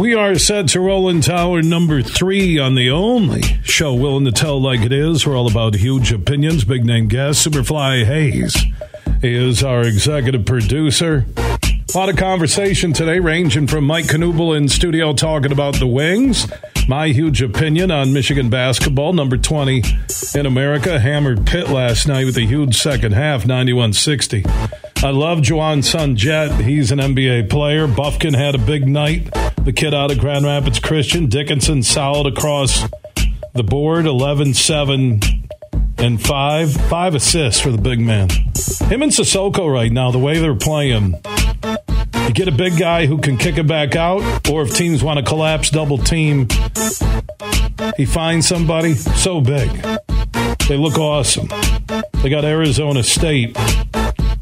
We are set to roll in tower number three on the only show willing to tell like it is. We're all about huge opinions, big name guests. Superfly Hayes is our executive producer. A lot of conversation today, ranging from Mike Knuble in studio talking about the Wings, my huge opinion on Michigan basketball, number 20 in America, hammered Pitt last night with a huge second half, 91 60. I love Juwan Son Jett. He's an NBA player. Bufkin had a big night. The kid out of Grand Rapids Christian. Dickinson solid across the board 11 7 and 5. Five assists for the big man. Him and Sissoko right now, the way they're playing. You get a big guy who can kick it back out, or if teams want to collapse double team, he finds somebody so big. They look awesome. They got Arizona State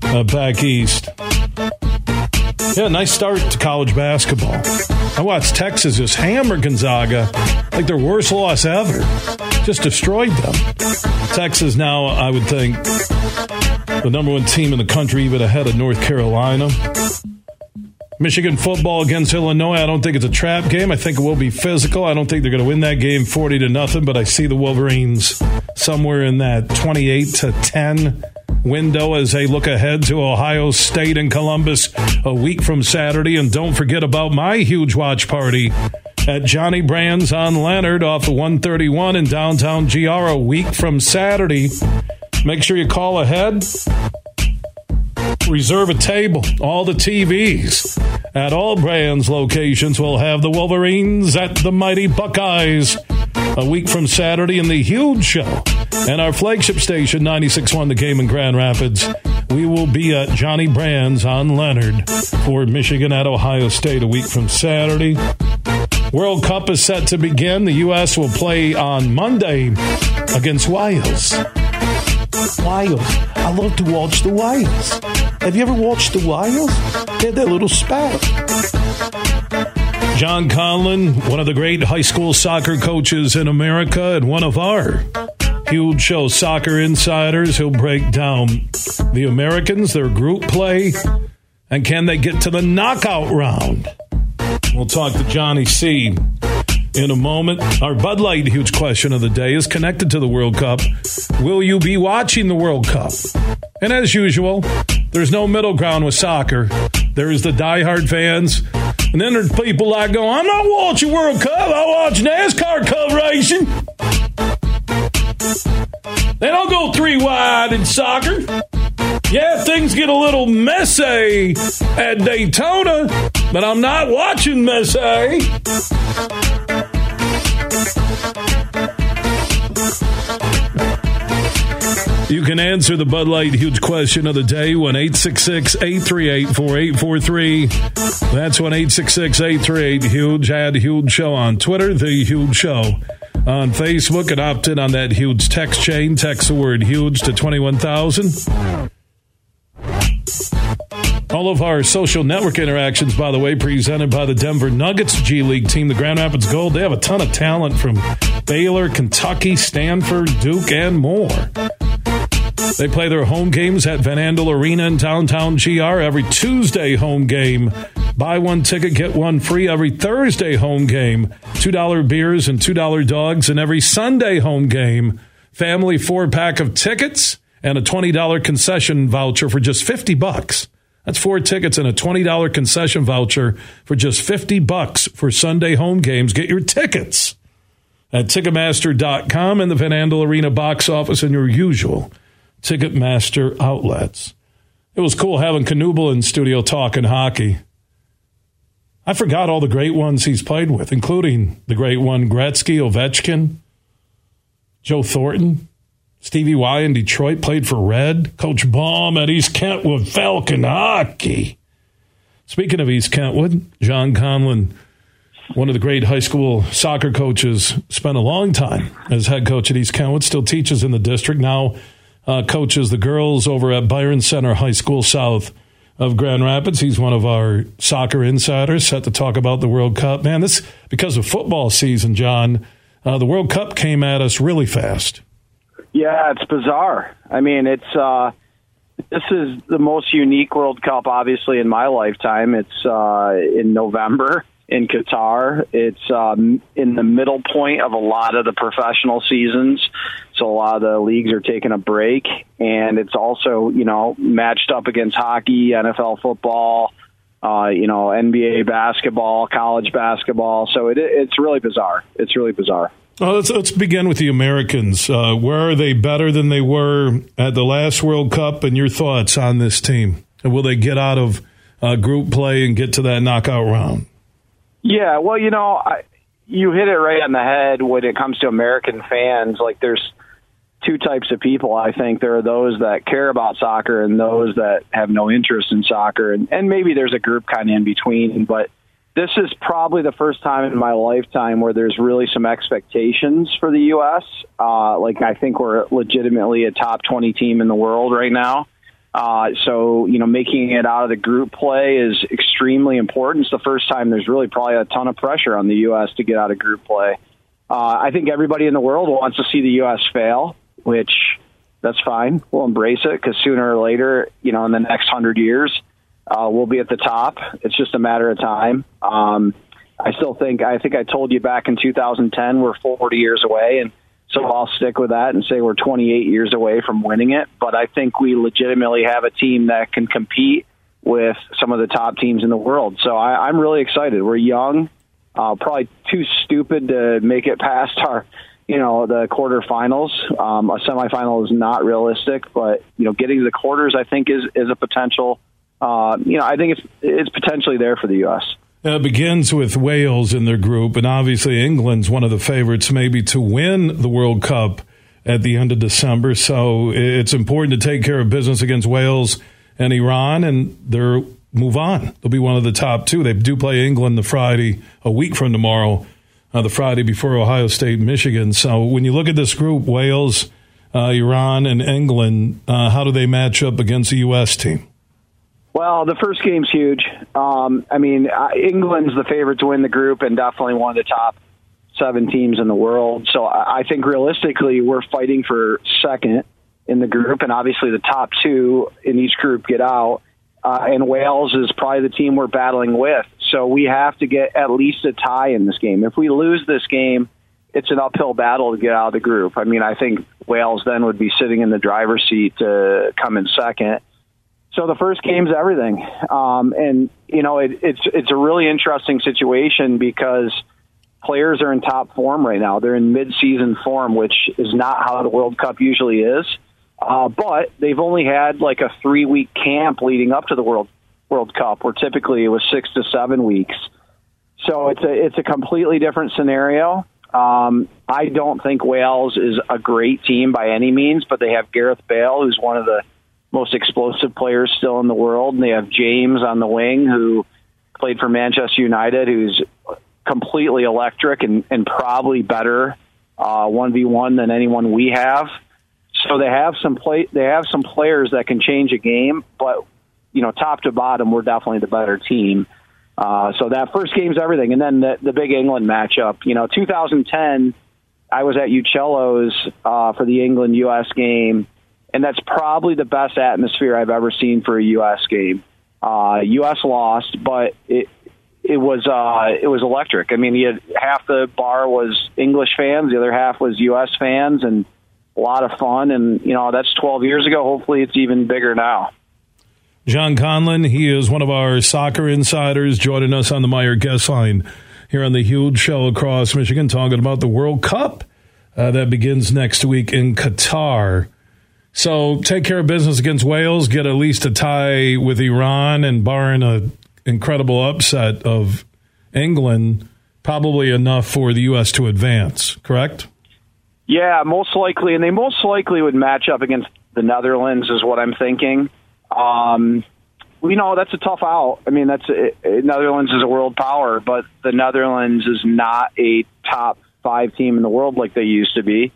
uh, back east. Yeah, nice start to college basketball. I watched Texas just hammer Gonzaga like their worst loss ever. Just destroyed them. Texas now, I would think, the number one team in the country, even ahead of North Carolina. Michigan football against Illinois. I don't think it's a trap game. I think it will be physical. I don't think they're going to win that game 40 to nothing, but I see the Wolverines somewhere in that 28 to 10 window as they look ahead to Ohio State and Columbus a week from Saturday. And don't forget about my huge watch party at Johnny Brann's on Leonard off of 131 in downtown GR a week from Saturday. Make sure you call ahead. Reserve a table. All the TVs at all Brann's locations will have the Wolverines at the Mighty Buckeyes a week from Saturday in the huge show. And our flagship station, 96.1 The Game in Grand Rapids, we will be at Johnny Brann's on Leonard for Michigan at Ohio State a week from Saturday. World Cup is set to begin. The U.S. will play on Monday against Wales. Wales. I love to watch the Wales. Have you ever watched the Wales? They have that little spout. John Conlon, one of the great high school soccer coaches in America and one of our huge show soccer insiders. He'll break down the Americans, their group play, and can they get to the knockout round? We'll talk to Johnny C in a moment. Our Bud Light huge question of the day is connected to the World Cup. Will you be watching the World Cup? And as usual, there's no middle ground with soccer. There's the diehard fans and then there's people like go, I'm not watching World Cup, I watch NASCAR Cup racing. They don't go three wide in soccer. Yeah, things get a little messy at Daytona, but I'm not watching messy. You can answer the Bud Light huge question of the day, 1 838 4843. That's 1 838 Huge. Add Huge Show on Twitter, The Huge Show on Facebook, and opt in on that huge text chain. Text the word huge to 21,000. All of our social network interactions, by the way, presented by the Denver Nuggets G League team, the Grand Rapids Gold. They have a ton of talent from Baylor, Kentucky, Stanford, Duke, and more. They play their home games at Van Andel Arena in downtown GR every Tuesday home game. Buy one ticket, get one free every Thursday home game. $2 beers and $2 dogs. And every Sunday home game, family four pack of tickets and a $20 concession voucher for just 50 bucks. That's four tickets and a $20 concession voucher for just 50 bucks for Sunday home games. Get your tickets at Ticketmaster.com and the Van Andel Arena box office in your usual Ticketmaster outlets. It was cool having Knuble in studio talking hockey. I forgot all the great ones he's played with, including the great one Gretzky, Ovechkin. Joe Thornton, Stevie Y in Detroit played for Red. Coach Baum at East Kentwood Falcon hockey. Speaking of East Kentwood, John Conlon, one of the great high school soccer coaches, spent a long time as head coach at East Kentwood, still teaches in the district. Now uh, coaches the girls over at Byron Center High School South of Grand Rapids. He's one of our soccer insiders, set to talk about the World Cup. Man, this because of football season, John. Uh, the World Cup came at us really fast. Yeah, it's bizarre. I mean, it's uh, this is the most unique World Cup, obviously, in my lifetime. It's uh, in November in Qatar. It's um, in the middle point of a lot of the professional seasons, so a lot of the leagues are taking a break, and it's also you know matched up against hockey, NFL football. Uh, you know, NBA basketball, college basketball. So it, it's really bizarre. It's really bizarre. Well, let's, let's begin with the Americans. Uh, where are they better than they were at the last World Cup? And your thoughts on this team? And will they get out of uh, group play and get to that knockout round? Yeah, well, you know, I, you hit it right on the head when it comes to American fans. Like, there's two types of people. I think there are those that care about soccer and those that have no interest in soccer, and, and maybe there's a group kind of in between. But this is probably the first time in my lifetime where there's really some expectations for the U.S. Uh, like, I think we're legitimately a top 20 team in the world right now. Uh, so, you know, making it out of the group play is extremely important. It's the first time there's really probably a ton of pressure on the U.S. to get out of group play. Uh, I think everybody in the world wants to see the U.S. fail, which that's fine. We'll embrace it because sooner or later, you know, in the next hundred years, uh, we'll be at the top. It's just a matter of time. Um, I still think, I think I told you back in 2010, we're 40 years away. And so I'll stick with that and say we're 28 years away from winning it. But I think we legitimately have a team that can compete with some of the top teams in the world. So I, I'm really excited. We're young, uh, probably too stupid to make it past our, you know, the quarterfinals. Um, a semifinal is not realistic, but you know, getting to the quarters, I think, is is a potential. Uh, you know, I think it's it's potentially there for the U.S. It begins with Wales in their group, and obviously England's one of the favorites, maybe to win the World Cup at the end of December. So it's important to take care of business against Wales and Iran, and they're move on. They'll be one of the top two. They do play England the Friday, a week from tomorrow, uh, the Friday before Ohio State, Michigan. So when you look at this group, Wales, uh, Iran, and England, uh, how do they match up against the U.S. team? Well, the first game's huge. Um, I mean, uh, England's the favorite to win the group and definitely one of the top seven teams in the world. So I think realistically, we're fighting for second in the group, and obviously the top two in each group get out. Uh, and Wales is probably the team we're battling with. So we have to get at least a tie in this game. If we lose this game, it's an uphill battle to get out of the group. I mean, I think Wales then would be sitting in the driver's seat to come in second. So the first game's everything, um, and you know it, it's it's a really interesting situation because players are in top form right now. They're in mid-season form, which is not how the World Cup usually is. Uh, but they've only had like a three-week camp leading up to the World World Cup, where typically it was six to seven weeks. So it's a it's a completely different scenario. Um, I don't think Wales is a great team by any means, but they have Gareth Bale, who's one of the most explosive players still in the world. And they have James on the wing who played for Manchester United, who's completely electric and, and probably better uh, one v one than anyone we have. So they have some play. They have some players that can change a game, but you know, top to bottom, we're definitely the better team. Uh, so that first game's everything, and then the, the big England matchup. You know, 2010, I was at Uccello's uh, for the England U.S. game and that's probably the best atmosphere I've ever seen for a U.S. game. Uh, U.S. lost, but it it was uh, it was electric. I mean, he had half the bar was English fans, the other half was U.S. fans, and a lot of fun. And you know, that's 12 years ago. Hopefully, it's even bigger now. John Conlon, he is one of our soccer insiders, joining us on the Meijer guest line here on the huge show across Michigan, talking about the World Cup uh, that begins next week in Qatar. So take care of business against Wales, get at least a tie with Iran, and barring an incredible upset of England, probably enough for the U.S. to advance, correct? Yeah, most likely, and they most likely would match up against the Netherlands, is what I'm thinking. Um, you know, that's a tough out. I mean, that's it, Netherlands is a world power, but the Netherlands is not a top five team in the world like they used to be.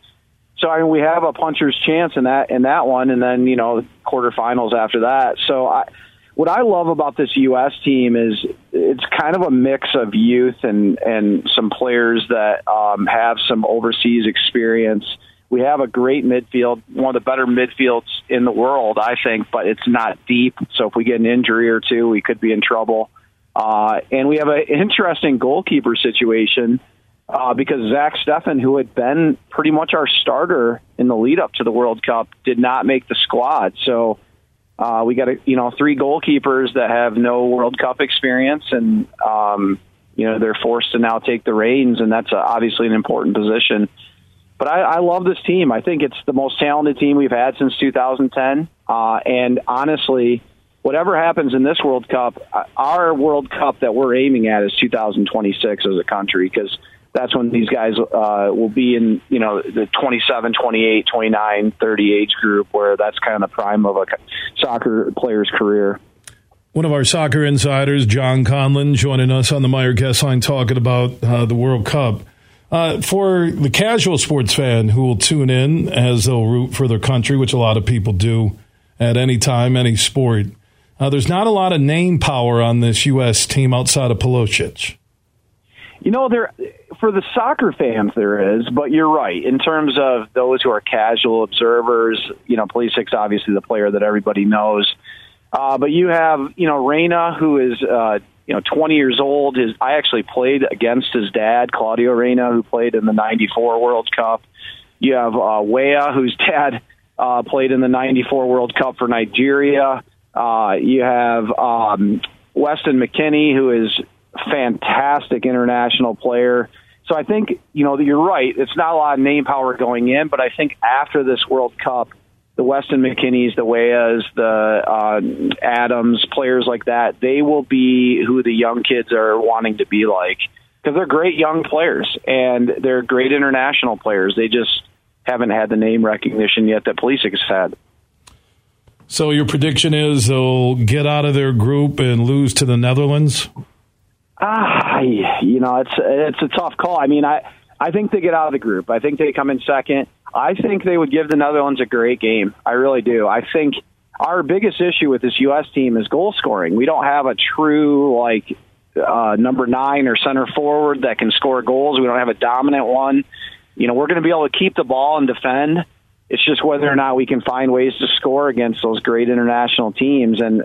So I mean, we have a puncher's chance in that in that one, and then you know quarterfinals after that. So I, what I love about this U.S. team is it's kind of a mix of youth and and some players that um, have some overseas experience. We have a great midfield, one of the better midfields in the world, I think, but it's not deep. So if we get an injury or two, we could be in trouble. Uh, and we have an interesting goalkeeper situation uh, because Zach Steffen, who had been pretty much our starter in the lead up to the World Cup, did not make the squad. So uh, we got a, you know three goalkeepers that have no World Cup experience, and um, you know they're forced to now take the reins, and that's uh, obviously an important position. But I, I love this team. I think it's the most talented team we've had since 2010. Uh, and honestly, whatever happens in this World Cup, uh, our World Cup that we're aiming at is 2026 as a country because that's when these guys uh, will be in, you know, the 27, 28, 29, 30 age group where that's kind of the prime of a soccer player's career. One of our soccer insiders, John Conlon, joining us on the Meijer guest line talking about uh, the World Cup. Uh, for the casual sports fan who will tune in as they'll root for their country, which a lot of people do at any time, any sport, uh, there's not a lot of name power on this U.S. team outside of Pulisic. You know, there for the soccer fans there is, but you're right. In terms of those who are casual observers, you know, Pulisic's obviously the player that everybody knows. Uh, but you have, you know, Reyna, who is, uh, you know, 20 years old. His I actually played against his dad, Claudio Reyna, who played in the '94 World Cup. You have uh, Weah, whose dad uh, played in the '94 World Cup for Nigeria. Uh, you have um, Weston McKennie, who is fantastic international player. So I think, you know, you're right. It's not a lot of name power going in, but I think after this World Cup, the Weston McKennie's, the Weahs, the uh, Adams, players like that, they will be who the young kids are wanting to be like because they're great young players and they're great international players. They just haven't had the name recognition yet that Pulisic has had. So your prediction is they'll get out of their group and lose to the Netherlands? Ah, you know, it's it's a tough call. I mean, I I think they get out of the group. I think they come in second. I think they would give the Netherlands a great game. I really do. I think our biggest issue with this U.S. team is goal scoring. We don't have a true like uh, number nine or center forward that can score goals. We don't have a dominant one. You know, we're going to be able to keep the ball and defend. It's just whether or not we can find ways to score against those great international teams. And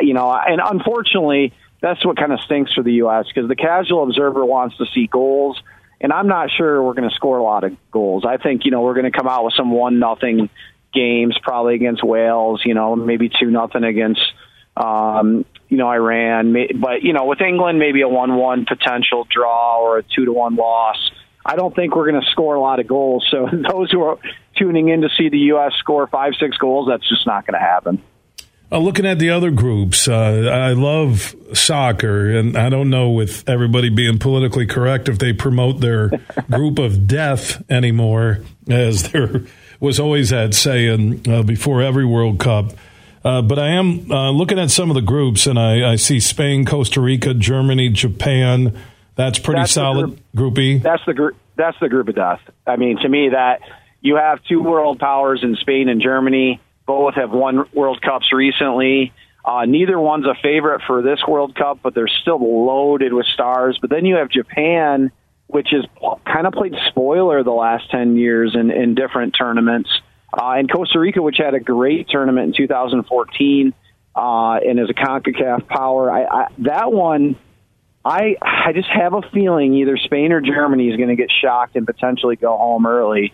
you know, and unfortunately that's what kind of stinks for the U.S. because the casual observer wants to see goals, and I'm not sure we're going to score a lot of goals. I think you know we're going to come out with some one nothing games, probably against Wales. You know, maybe two nothing against um, you know Iran, but you know with England maybe a one one potential draw or a two to one loss. I don't think we're going to score a lot of goals. So those who are tuning in to see the U.S. score five six goals, that's just not going to happen. Uh, looking at the other groups, uh, I love soccer, and I don't know with everybody being politically correct if they promote their group of death anymore, as there was always that saying uh, before every World Cup. Uh, but I am uh, looking at some of the groups, and I, I, see Spain, Costa Rica, Germany, Japan. That's pretty that's solid. Group, group E. That's the group. That's the group of death. I mean, to me, that you have two world powers in Spain and Germany both have won World Cups recently. Uh, neither one's a favorite for this World Cup, but they're still loaded with stars. But then you have Japan, which has kind of played spoiler the last 10 years in, in different tournaments. Uh, and Costa Rica, which had a great tournament in 2014 uh, and is a CONCACAF power. I, I, that one, I, I just have a feeling either Spain or Germany is going to get shocked and potentially go home early.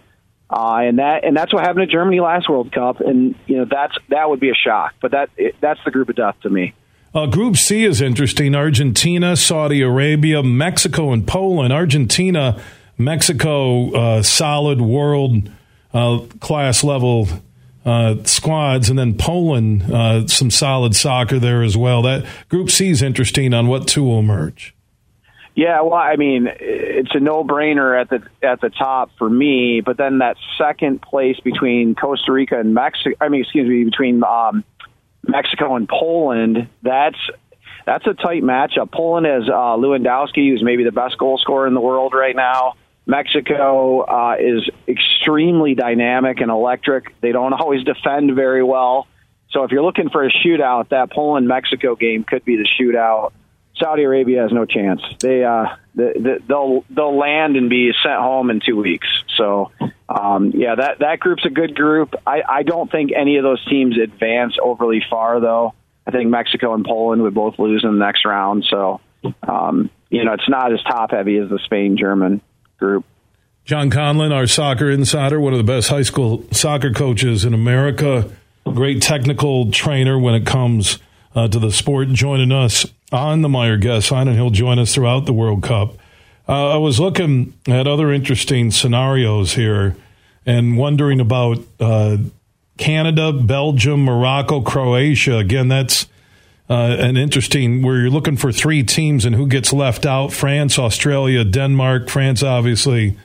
Uh, and that and that's what happened to Germany last World Cup, and you know that's that would be a shock. But that that's the group of death to me. Uh, group C is interesting: Argentina, Saudi Arabia, Mexico, and Poland. Argentina, Mexico, uh, solid world uh, class level uh, squads, and then Poland, uh, some solid soccer there as well. That group C is interesting on what two will emerge. Yeah, well, I mean, it's a no-brainer at the at the top for me. But then that second place between Costa Rica and Mexico, I mean, excuse me, between um, Mexico and Poland, that's that's a tight matchup. Poland has uh, Lewandowski, who's maybe the best goal scorer in the world right now. Mexico uh, is extremely dynamic and electric. They don't always defend very well. So if you're looking for a shootout, that Poland Mexico game could be the shootout. Saudi Arabia has no chance. They uh, they, they'll they'll land and be sent home in two weeks. So um, yeah, that that group's a good group. I, I don't think any of those teams advance overly far though. I think Mexico and Poland would both lose in the next round. So um, you know, it's not as top heavy as the Spain German group. John Conlon, our soccer insider, one of the best high school soccer coaches in America, great technical trainer when it comes uh, to the sport, joining us on the Meijer guest line, and he'll join us throughout the World Cup. Uh, I was looking at other interesting scenarios here and wondering about uh, Canada, Belgium, Morocco, Croatia. Again, that's uh, an interesting where you're looking for three teams and who gets left out France, Australia, Denmark. France, obviously,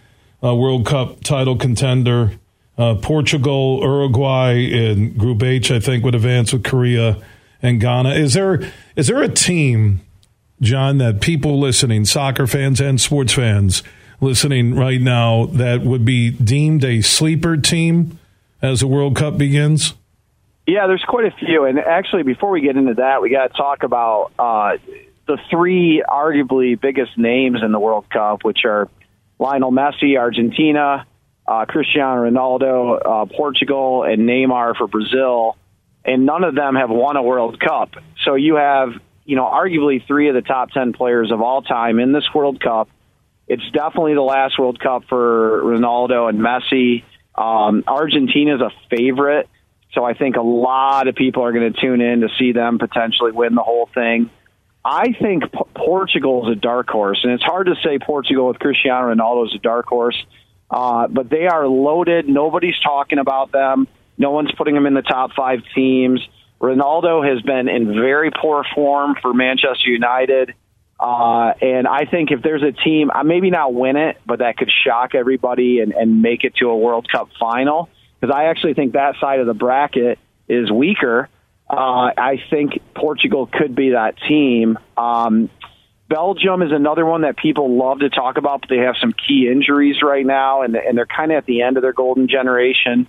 a World Cup title contender. Uh, Portugal, Uruguay, and Group H, I think, would advance with Korea and Ghana. Is there is there a team, John, that people listening, soccer fans and sports fans listening right now, that would be deemed a sleeper team as the World Cup begins? Yeah, there's quite a few. And actually, before we get into that, we got to talk about uh, the three arguably biggest names in the World Cup, which are Lionel Messi, Argentina, uh, Cristiano Ronaldo, uh, Portugal, and Neymar for Brazil and none of them have won a World Cup. So you have, you know, arguably three of the top 10 players of all time in this World Cup. It's definitely the last World Cup for Ronaldo and Messi. Um, Argentina is a favorite, so I think a lot of people are going to tune in to see them potentially win the whole thing. I think P- Portugal is a dark horse, and it's hard to say Portugal with Cristiano Ronaldo is a dark horse, uh, but they are loaded. Nobody's talking about them. No one's putting him in the top five teams. Ronaldo has been in very poor form for Manchester United. Uh, and I think if there's a team, uh, maybe not win it, but that could shock everybody and, and make it to a World Cup final, because I actually think that side of the bracket is weaker. Uh, I think Portugal could be that team. Um, Belgium is another one that people love to talk about, but they have some key injuries right now, and, and they're kind of at the end of their golden generation.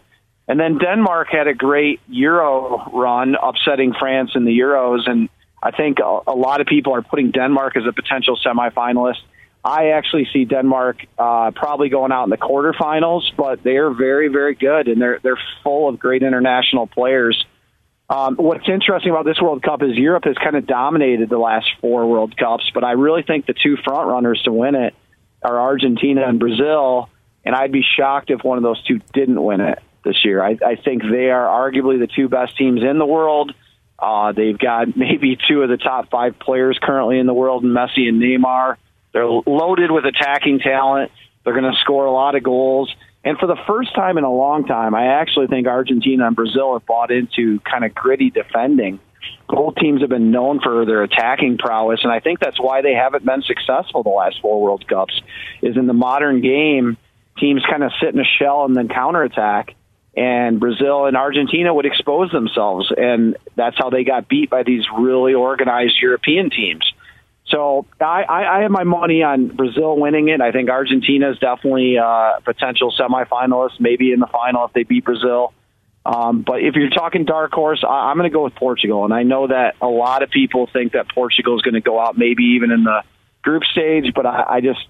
And then Denmark had a great Euro run, upsetting France in the Euros. And I think a, a lot of people are putting Denmark as a potential semifinalist. I actually see Denmark uh, probably going out in the quarterfinals, but they're very, very good, and they're they're full of great international players. Um, what's interesting about this World Cup is Europe has kind of dominated the last four World Cups, but I really think the two front runners to win it are Argentina and Brazil, and I'd be shocked if one of those two didn't win it this year. I, I think they are arguably the two best teams in the world. Uh, they've got maybe two of the top five players currently in the world, Messi and Neymar. They're loaded with attacking talent. They're going to score a lot of goals. And for the first time in a long time, I actually think Argentina and Brazil have bought into kind of gritty defending. Both teams have been known for their attacking prowess, and I think that's why they haven't been successful the last four World Cups. Is in the modern game, teams kind of sit in a shell and then counterattack and Brazil and Argentina would expose themselves, and that's how they got beat by these really organized European teams. So I, I, I have my money on Brazil winning it. I think Argentina is definitely a potential semifinalist, maybe in the final if they beat Brazil. Um, but if you're talking dark horse, I, I'm going to go with Portugal, and I know that a lot of people think that Portugal is going to go out, maybe even in the group stage. But I, I just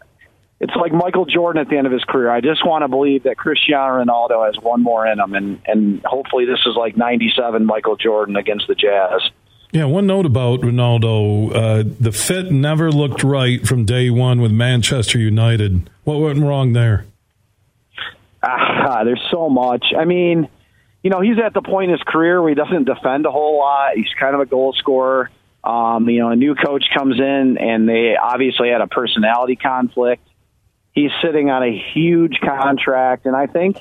it's like Michael Jordan at the end of his career. I just want to believe that Cristiano Ronaldo has one more in him, and and hopefully this is like '97 Michael Jordan against the Jazz. Yeah, one note about Ronaldo: uh, the fit never looked right from day one with Manchester United. What went wrong there? Ah, there's so much. I mean, you know, he's at the point in his career where he doesn't defend a whole lot. He's kind of a goal scorer. Um, you know, a new coach comes in, and they obviously had a personality conflict He's sitting on a huge contract, and I think,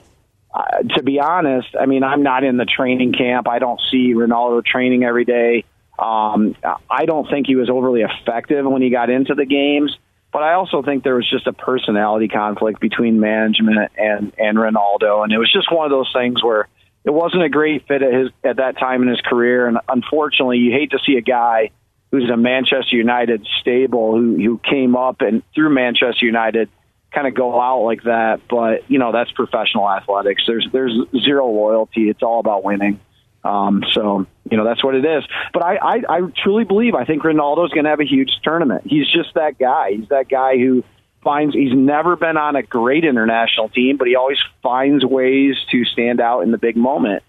uh, to be honest, I mean, I'm not in the training camp. I don't see Ronaldo training every day. Um, I don't think he was overly effective when he got into the games. But I also think there was just a personality conflict between management and and Ronaldo, and it was just one of those things where it wasn't a great fit at his at that time in his career. And unfortunately, you hate to see a guy who's a Manchester United stable who who came up and through Manchester United kind of go out like that. But you know that's professional athletics. There's there's zero loyalty. It's all about winning. Um, so you know that's what it is. But I I, I truly believe I think Ronaldo's going to have a huge tournament. He's just that guy. He's that guy who finds he's never been on a great international team, but he always finds ways to stand out in the big moment.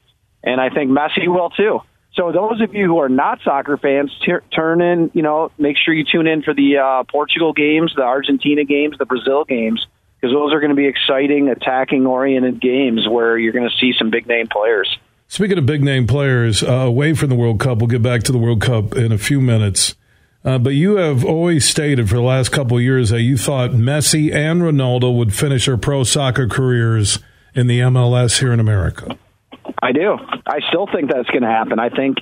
And I think Messi will too. So those of you who are not soccer fans, t- turn in. You know, make sure you tune in for the uh, Portugal games, the Argentina games, the Brazil games, because those are going to be exciting, attacking-oriented games where you're going to see some big name players. Speaking of big name players, uh, away from the World Cup, we'll get back to the World Cup in a few minutes. Uh, but you have always stated for the last couple of years that you thought Messi and Ronaldo would finish their pro soccer careers in the MLS here in America. I do. I still think that's going to happen. I think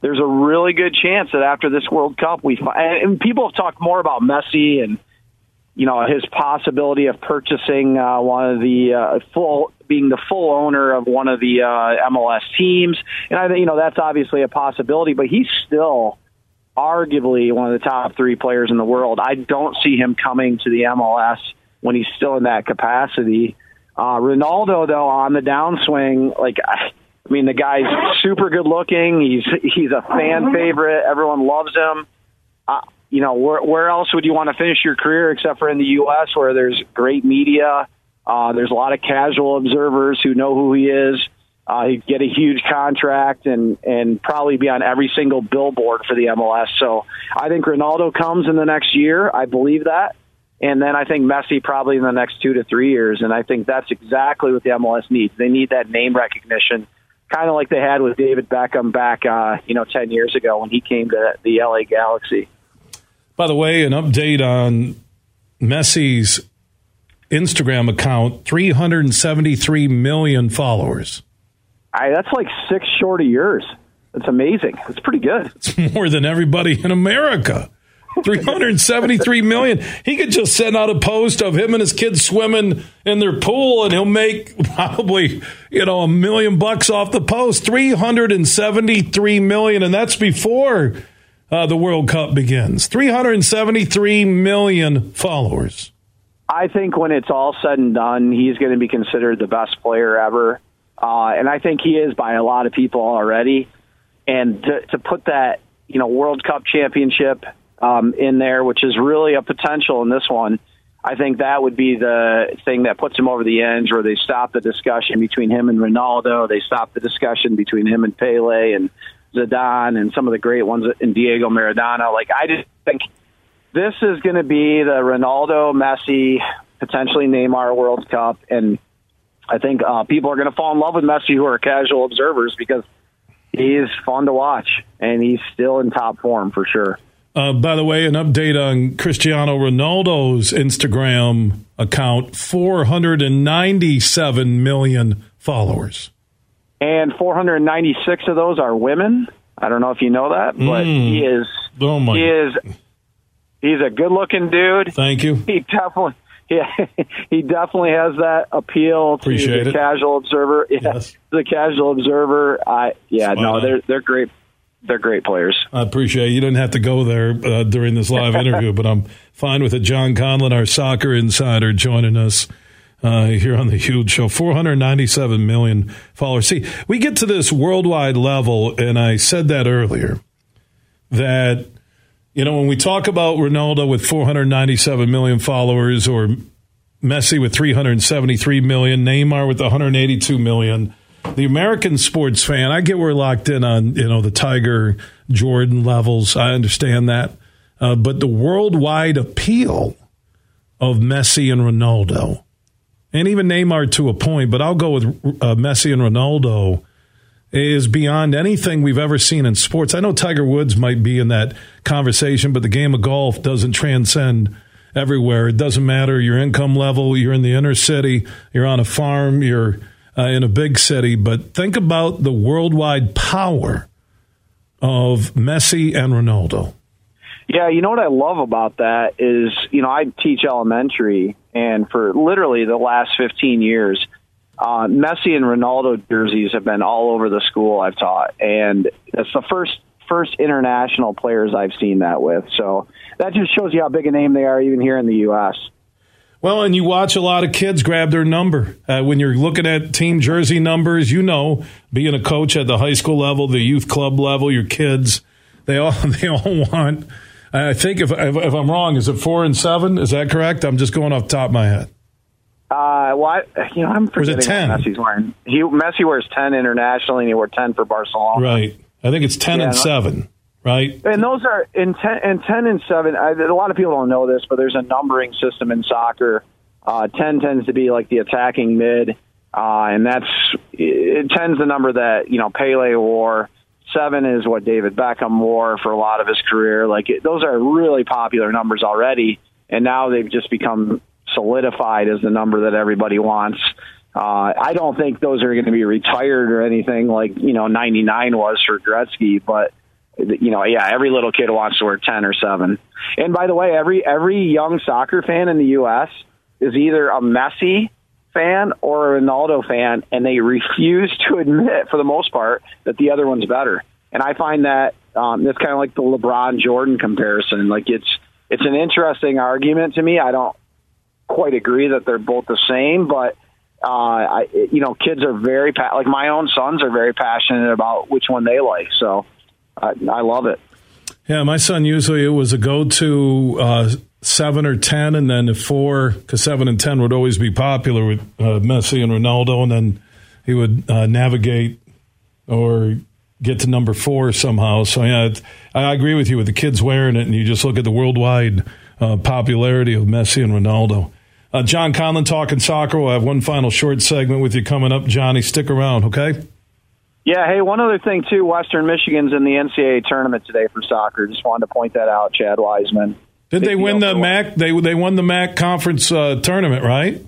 there's a really good chance that after this World Cup, we and people have talked more about Messi and you know his possibility of purchasing uh, one of the uh, full being the full owner of one of the uh, MLS teams, and I think you know that's obviously a possibility. But he's still arguably one of the top three players in the world. I don't see him coming to the MLS when he's still in that capacity. Uh, Ronaldo, though, on the downswing, like I, mean, the guy's super good looking. He's he's a fan favorite. Everyone loves him. Uh, you know, where where else would you want to finish your career except for in the U.S., where there's great media. Uh, there's a lot of casual observers who know who he is. Uh, he'd get a huge contract and and probably be on every single billboard for the MLS. So I think Ronaldo comes in the next year. I believe that. And then I think Messi probably in the next two to three years. And I think that's exactly what the MLS needs. They need that name recognition, kind of like they had with David Beckham back, uh, you know, 10 years ago when he came to the LA Galaxy. By the way, an update on Messi's Instagram account 373 million followers. I, that's like six short of yours. It's amazing. It's pretty good. It's more than everybody in America. 373 million. He could just send out a post of him and his kids swimming in their pool and he'll make probably, you know, a million bucks off the post. 373 million. And that's before uh, the World Cup begins. 373 million followers. I think when it's all said and done, he's going to be considered the best player ever. Uh, and I think he is by a lot of people already. And to, to put that, you know, World Cup championship um, in there, which is really a potential in this one. I think that would be the thing that puts him over the edge, where they stop the discussion between him and Ronaldo. They stop the discussion between him and Pele and Zidane and some of the great ones in Diego Maradona. Like I just think this is going to be the Ronaldo, Messi, potentially Neymar World Cup, and I think uh, people are going to fall in love with Messi who are casual observers because he is fun to watch and he's still in top form for sure. Uh, by the way, an update on Cristiano Ronaldo's Instagram account 497 million followers. And 496 of those are women. I don't know if you know that, but mm. he is. Oh my. He is. He's a good-looking dude. Thank you. He definitely. Yeah, he definitely has that appeal to Appreciate the it. casual observer. Yeah, yes. the casual observer. I yeah, no, they're they're great they're great players. I appreciate it. You didn't have to go there uh, during this live interview, but I'm fine with it. John Conlon, our soccer insider, joining us uh, here on the huge show. 497 million followers. See, we get to this worldwide level, and I said that earlier that you know when we talk about Ronaldo with 497 million followers or Messi with 373 million, Neymar with 182 million the American sports fan, I get we're locked in on you know the Tiger Jordan levels. I understand that, uh, but the worldwide appeal of Messi and Ronaldo, and even Neymar to a point, but I'll go with uh, Messi and Ronaldo is beyond anything we've ever seen in sports. I know Tiger Woods might be in that conversation, but the game of golf doesn't transcend everywhere. It doesn't matter your income level, you're in the inner city, you're on a farm, you're uh, in a big city, but think about the worldwide power of Messi and Ronaldo. Yeah, you know what I love about that is, you know, I teach elementary, and for literally the last 15 years, uh, Messi and Ronaldo jerseys have been all over the school I've taught, and it's the first first international players I've seen that with. So that just shows you how big a name they are, even here in the U.S. Well, and you watch a lot of kids grab their number. Uh, when you're looking at team jersey numbers, you know, being a coach at the high school level, the youth club level, your kids, they all they all want. I think if, if, if I'm wrong, is it four and seven? Is that correct? I'm just going off the top of my head. Uh, well, I, you know, I'm forgetting it 10? what Messi's wearing. He Messi wears ten internationally, and he wore ten for Barcelona. Right. I think it's ten Yeah, and seven. Right. And those are in ten and ten and seven. I, a lot of people don't know this, but there's a numbering system in soccer. Uh, ten tends to be like the attacking mid, uh, and that's it tends the number that you know Pele wore. Seven is what David Beckham wore for a lot of his career. Like it, those are really popular numbers already, and now they've just become solidified as the number that everybody wants. Uh, I don't think those are going to be retired or anything like you know 99 was for Gretzky, but you know, yeah, every little kid wants to wear 10 or 7. And by the way, every every young soccer fan in the US is either a Messi fan or a Ronaldo fan and they refuse to admit for the most part that the other one's better. And I find that um that's kind of like the LeBron Jordan comparison. Like it's it's an interesting argument to me. I don't quite agree that they're both the same, but uh, I, you know, kids are very pa- like my own sons are very passionate about which one they like. So I, I love it. Yeah, my son usually it was a go to uh, seven or ten, and then the four because seven and ten would always be popular with uh, Messi and Ronaldo, and then he would uh, navigate or get to number four somehow. So yeah, I agree with you with the kids wearing it, and you just look at the worldwide uh, popularity of Messi and Ronaldo. Uh, John Conlon talking soccer. We'll have one final short segment with you coming up. Johnny, stick around, okay? Yeah. Hey, one other thing too. Western Michigan's in the NCAA tournament today for soccer. Just wanted to point that out. Chad Wiseman. Did they win the MAC? They they won the MAC conference uh, tournament, right?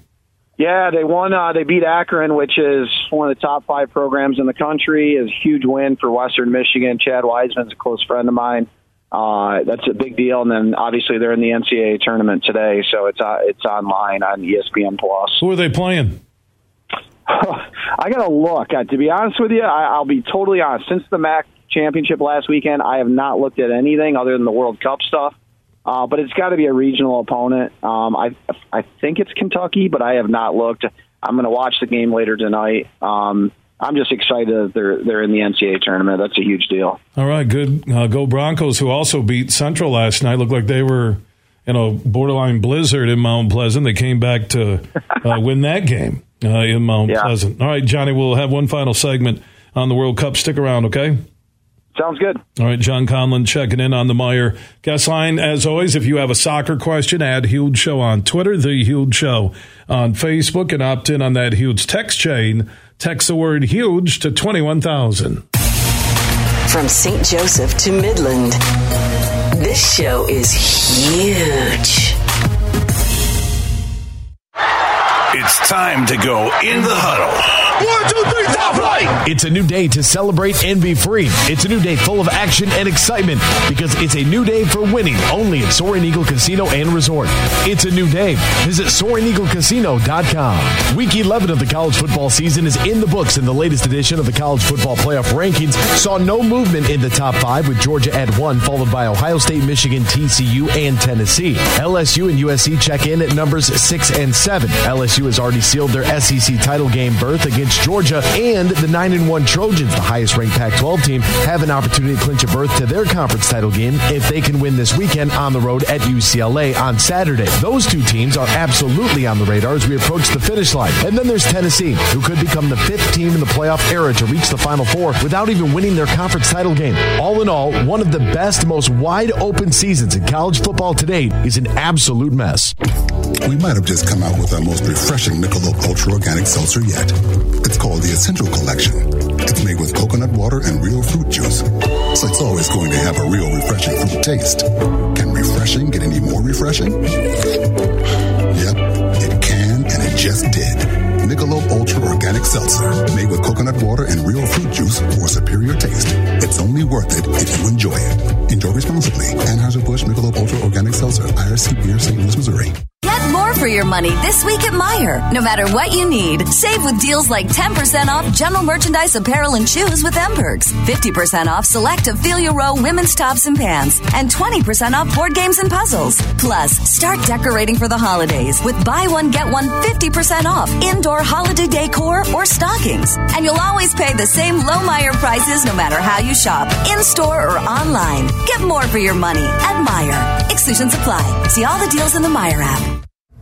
Yeah, they won. Uh, they beat Akron, which is one of the top five programs in the country. Is a huge win for Western Michigan. Chad Wiseman's a close friend of mine. Uh, that's a big deal. And then obviously they're in the NCAA tournament today, so it's uh, it's online on ESPN Plus. Who are they playing? I gotta look. Uh, to be honest with you, I, I'll be totally honest. Since the MAC championship last weekend, I have not looked at anything other than the World Cup stuff. Uh, but it's got to be a regional opponent. Um, I I think it's Kentucky, but I have not looked. I'm going to watch the game later tonight. Um, I'm just excited that they're they're in the NCAA tournament. That's a huge deal. All right, good. Uh, go Broncos, who also beat Central last night. Looked like they were in a borderline blizzard in Mount Pleasant. They came back to uh, win that game uh, in Mount Yeah. Pleasant. All right, Johnny, we'll have one final segment on the World Cup. Stick around, okay? Sounds good. All right, John Conlon checking in on the Meijer guest line. As always, if you have a soccer question, add Huge Show on Twitter, The Huge Show on Facebook, and opt in on that huge text chain. Text the word huge to 21,000. From St. Joseph to Midland, this show is huge. It's time to go in the huddle. One, two, three, flight! It's a new day to celebrate and be free. It's a new day full of action and excitement because it's a new day for winning only at Soaring Eagle Casino and Resort. It's a new day. Visit SoaringEagleCasino.com. Week 11 of the college football season is in the books, and the latest edition of the college football playoff rankings saw no movement in the top five with Georgia at one, followed by Ohio State, Michigan, TCU, and Tennessee. LSU and USC check in at numbers six and seven. LSU has already sealed their SEC title game berth against Georgia, and the nine and one Trojans, the highest ranked Pac-12 team, have an opportunity to clinch a berth to their conference title game if they can win this weekend on the road at UCLA on Saturday. Those two teams are absolutely on the radar as we approach the finish line. And then there's Tennessee, who could become the fifth team in the playoff era to reach the Final Four without even winning their conference title game. All in all, one of the best, most wide open seasons in college football to date is an absolute mess. We might have just come out with our most refreshing Michelob Ultra Organic Seltzer yet. It's called the Essential Collection. It's made with coconut water and real fruit juice, so it's always going to have a real refreshing fruit taste. Can refreshing get any more refreshing? Yep, it can, and it just did. Michelob Ultra Organic Seltzer, made with coconut water and real fruit juice for superior taste. It's only worth it if you enjoy it. Enjoy responsibly. Anheuser-Busch Michelob Ultra Organic Seltzer, IRC Beer, St. Louis, Missouri. For your money this week at Meijer. No matter what you need, save with deals like 10% off general merchandise apparel and shoes with mPerks, 50% off select Ophelia Roe women's tops and pants, and 20% off board games and puzzles. Plus, start decorating for the holidays with buy one, get one 50% off indoor holiday decor or stockings. And you'll always pay the same low Meijer prices no matter how you shop, in store or online. Get more for your money at Meijer. Exclusions apply. See all the deals in the Meijer app.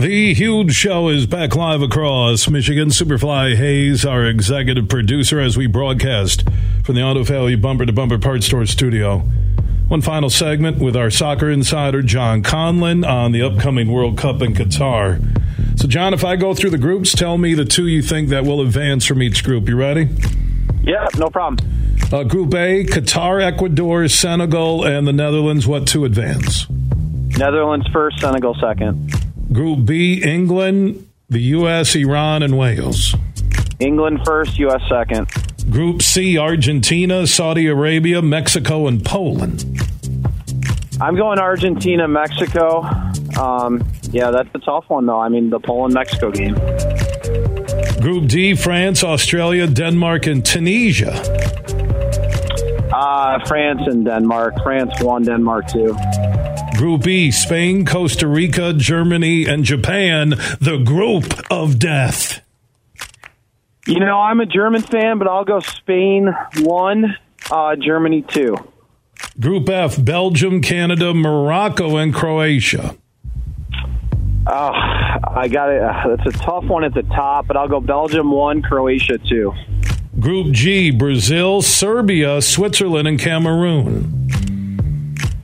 The huge show is back live across Michigan. Superfly Hayes, our executive producer, as we broadcast from the Auto Value Bumper to Bumper Parts Store studio. One final segment with our soccer insider, John Conlon, on the upcoming World Cup in Qatar. So, John, if I go through the groups, tell me the two you think that will advance from each group. You ready? Yeah, no problem. Uh, group A, Qatar, Ecuador, Senegal, and the Netherlands. What to advance? Netherlands first, Senegal second. Group B, England, the U.S., Iran, and Wales. England first, U.S. second. Group C, Argentina, Saudi Arabia, Mexico, and Poland. I'm going Argentina, Mexico. Um, yeah, that's a tough one, though. I mean, the Poland Mexico game. Group D, France, Australia, Denmark, and Tunisia. Uh, France and Denmark. France one, Denmark two. Group E, Spain, Costa Rica, Germany, and Japan, the group of death. You know, I'm a German fan, but I'll go Spain one, uh, Germany two. Group F, Belgium, Canada, Morocco, and Croatia. Oh, I got it. Uh, that's a tough one at the top, but I'll go Belgium one, Croatia two. Group G, Brazil, Serbia, Switzerland, and Cameroon.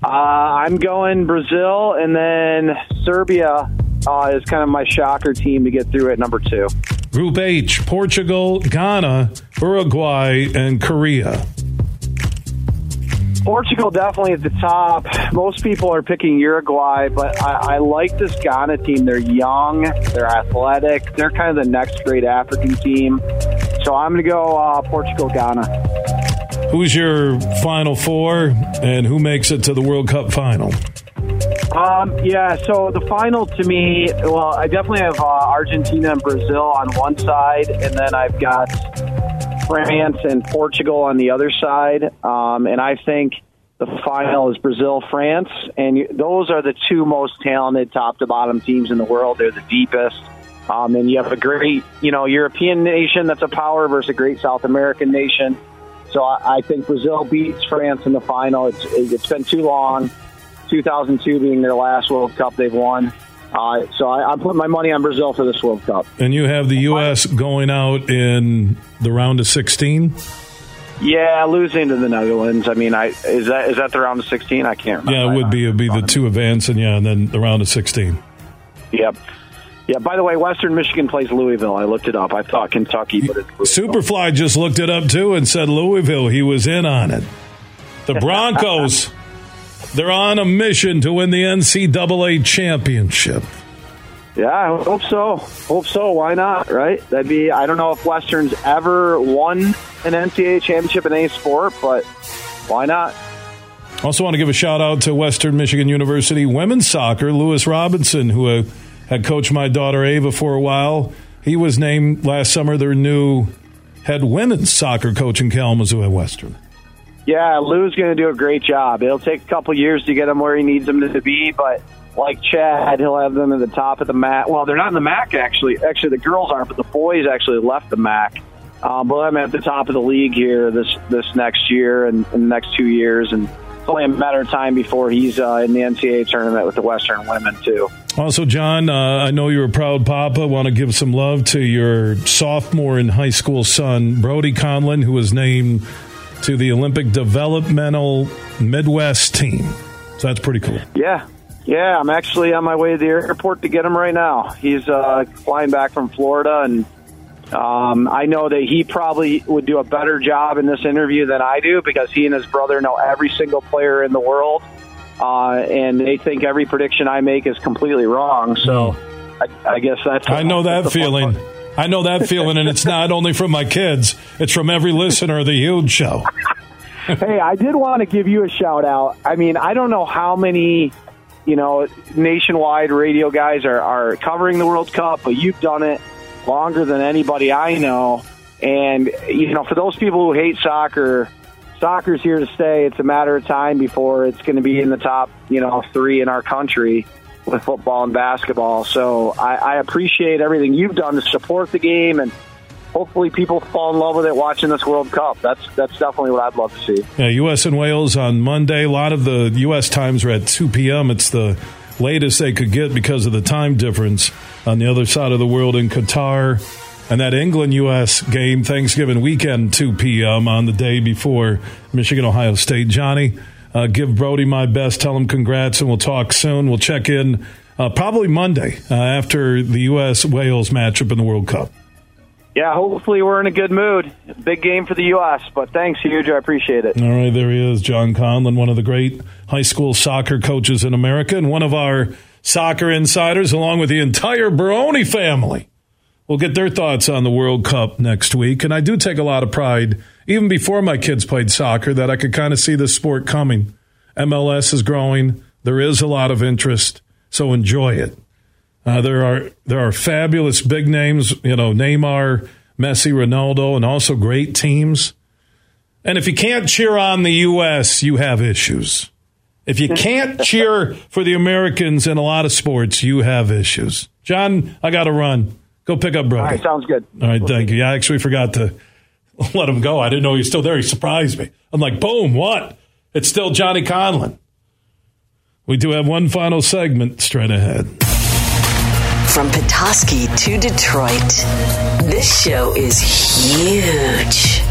Uh, I'm going Brazil, and then Serbia uh, is kind of my shocker team to get through at number two. Group H, Portugal, Ghana, Uruguay, and Korea. Portugal definitely at the top. Most people are picking Uruguay, but I, I like this Ghana team. They're young, they're athletic, they're kind of the next great African team. So I'm going to go uh, Portugal, Ghana. Who's your final four, and who makes it to the World Cup final? Um, yeah, so the final to me, well, I definitely have uh, Argentina and Brazil on one side, and then I've got France and Portugal on the other side. Um, and I think the final is Brazil, France, and those are the two most talented top to bottom teams in the world. They're the deepest. Um, and you have a great, you know, European nation that's a power versus a great South American nation. So I, I think Brazil beats France in the final. It's it's been too long. 2002 being their last World Cup they've won. Uh, so I, I'm putting my money on Brazil for this World Cup. And you have the U.S. going out in the round of 16? Yeah, losing to the Netherlands. I mean, I is that is that the round of 16? I can't remember. Yeah, it would be. It'd be the two advancing, yeah, and then the round of 16. Yep. Yeah, by the way, Western Michigan plays Louisville. I looked it up. I thought Kentucky, but it's Louisville. Superfly just looked it up too and said Louisville. He was in on it. The Broncos, they're on a mission to win the NCAA championship. Yeah, I hope so. Hope so. Why not? Right? That'd be. I don't know if Western's ever won an NCAA championship in any sport, but why not? Also, want to give a shout out to Western Michigan University women's soccer. Lewis Robinson, who uh, had coached my daughter Ava for a while, he was named last summer their new head women's soccer coach in Kalamazoo at Western. Yeah, Lou's going to do a great job. It'll take a couple years to get him where he needs him to be, but like Chad, he'll have them at the top of the MAC. Well, they're not in the MAC actually. Actually, the girls aren't, but the boys actually left the MAC. Um, but I'm at the top of the league here this this next year and, and next two years, and it's only a matter of time before he's uh, in the NCAA tournament with the Western women too. Also, John, uh, I know you're a proud papa. Want to give some love to your sophomore in high school son, Brody Conlon, who was named to the Olympic Developmental Midwest team. So that's pretty cool. Yeah, yeah, I'm actually on my way to the airport to get him right now. He's uh, flying back from Florida, and um, I know that he probably would do a better job in this interview than I do because he and his brother know every single player in the world, uh, and they think every prediction I make is completely wrong. So Hmm. I, I guess that's. I know that that's the fun feeling. I know that feeling, and it's not only from my kids; it's from every listener of the huge show. hey, I did want to give you a shout out. I mean, I don't know how many, you know, nationwide radio guys are, are covering the World Cup, but you've done it longer than anybody I know. And, you know, for those people who hate soccer, soccer's here to stay. It's a matter of time before it's going to be in the top, you know, three in our country with football and basketball. So I, I appreciate everything you've done to support the game and hopefully people fall in love with it watching this World Cup. That's that's definitely what I'd love to see. Yeah, U.S. and Wales on Monday. A lot of the U.S. times are at 2 p.m. It's the latest they could get because of the time difference on the other side of the world in Qatar. And that England U.S. game, Thanksgiving weekend, 2 p.m. on the day before Michigan Ohio State. Johnny, uh, give Brody my best. Tell him congrats, and we'll talk soon. We'll check in uh, probably Monday uh, after the U.S. Wales matchup in the World Cup. Yeah, hopefully we're in a good mood. Big game for the U.S., but thanks, huge. I appreciate it. All right, there he is, John Conlon, one of the great high school soccer coaches in America, and one of our soccer insiders, along with the entire Baroni family. We'll get their thoughts on the World Cup next week. And I do take a lot of pride, even before my kids played soccer, that I could kind of see this sport coming. MLS is growing. There is a lot of interest, so enjoy it. Uh, there are there are fabulous big names, you know, Neymar, Messi, Ronaldo, and also great teams. And if you can't cheer on the U.S., you have issues. If you can't cheer for the Americans in a lot of sports, you have issues. John, I got to run. Go pick up Brody. All right, sounds good. All right, thank you. I actually forgot to let him go. I didn't know he was still there. He surprised me. I'm like, boom, what? It's still Johnny Conlon. We do have one final segment straight ahead. From Petoskey to Detroit, this show is huge.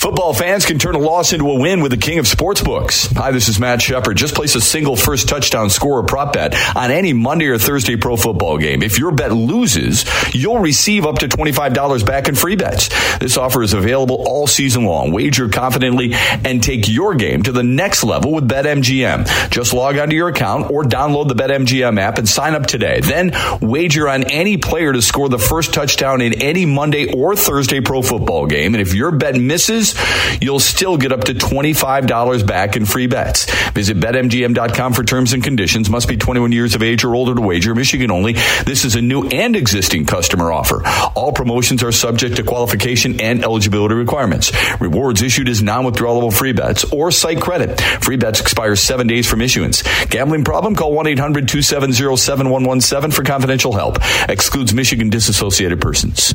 Football fans can turn a loss into a win with the king of sportsbooks. Hi, this is Matt Shepard. Just place a single first touchdown score or prop bet on any Monday or Thursday pro football game. If your bet loses, you'll receive up to $25 back in free bets. This offer is available all season long. Wager confidently and take your game to the next level with BetMGM. Just log onto your account or download the BetMGM app and sign up today. Then wager on any player to score the first touchdown in any Monday or Thursday pro football game. And if your bet misses, you'll still get up to $25 back in free bets. Visit betmgm.com for terms and conditions. Must be 21 years of age or older to wager. Michigan only. This is a new and existing customer offer. All promotions are subject to qualification and eligibility requirements. Rewards issued as non-withdrawable free bets or site credit. Free bets expire seven days from issuance. Gambling problem? Call 1-800-270-7117 for confidential help. Excludes Michigan disassociated persons.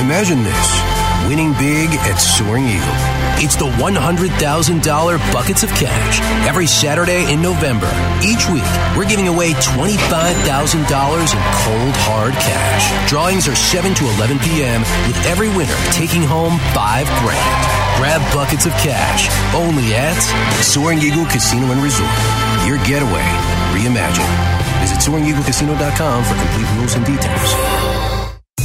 Imagine this winning big at Soaring Eagle. It's the $100,000 buckets of cash every Saturday in November. Each week, we're giving away $25,000 in cold, hard cash. Drawings are 7 to 11 p.m., with every winner taking home 5 grand. Grab buckets of cash only at Soaring Eagle Casino and Resort. Your getaway reimagined. Visit SoaringEagleCasino.com for complete rules and details.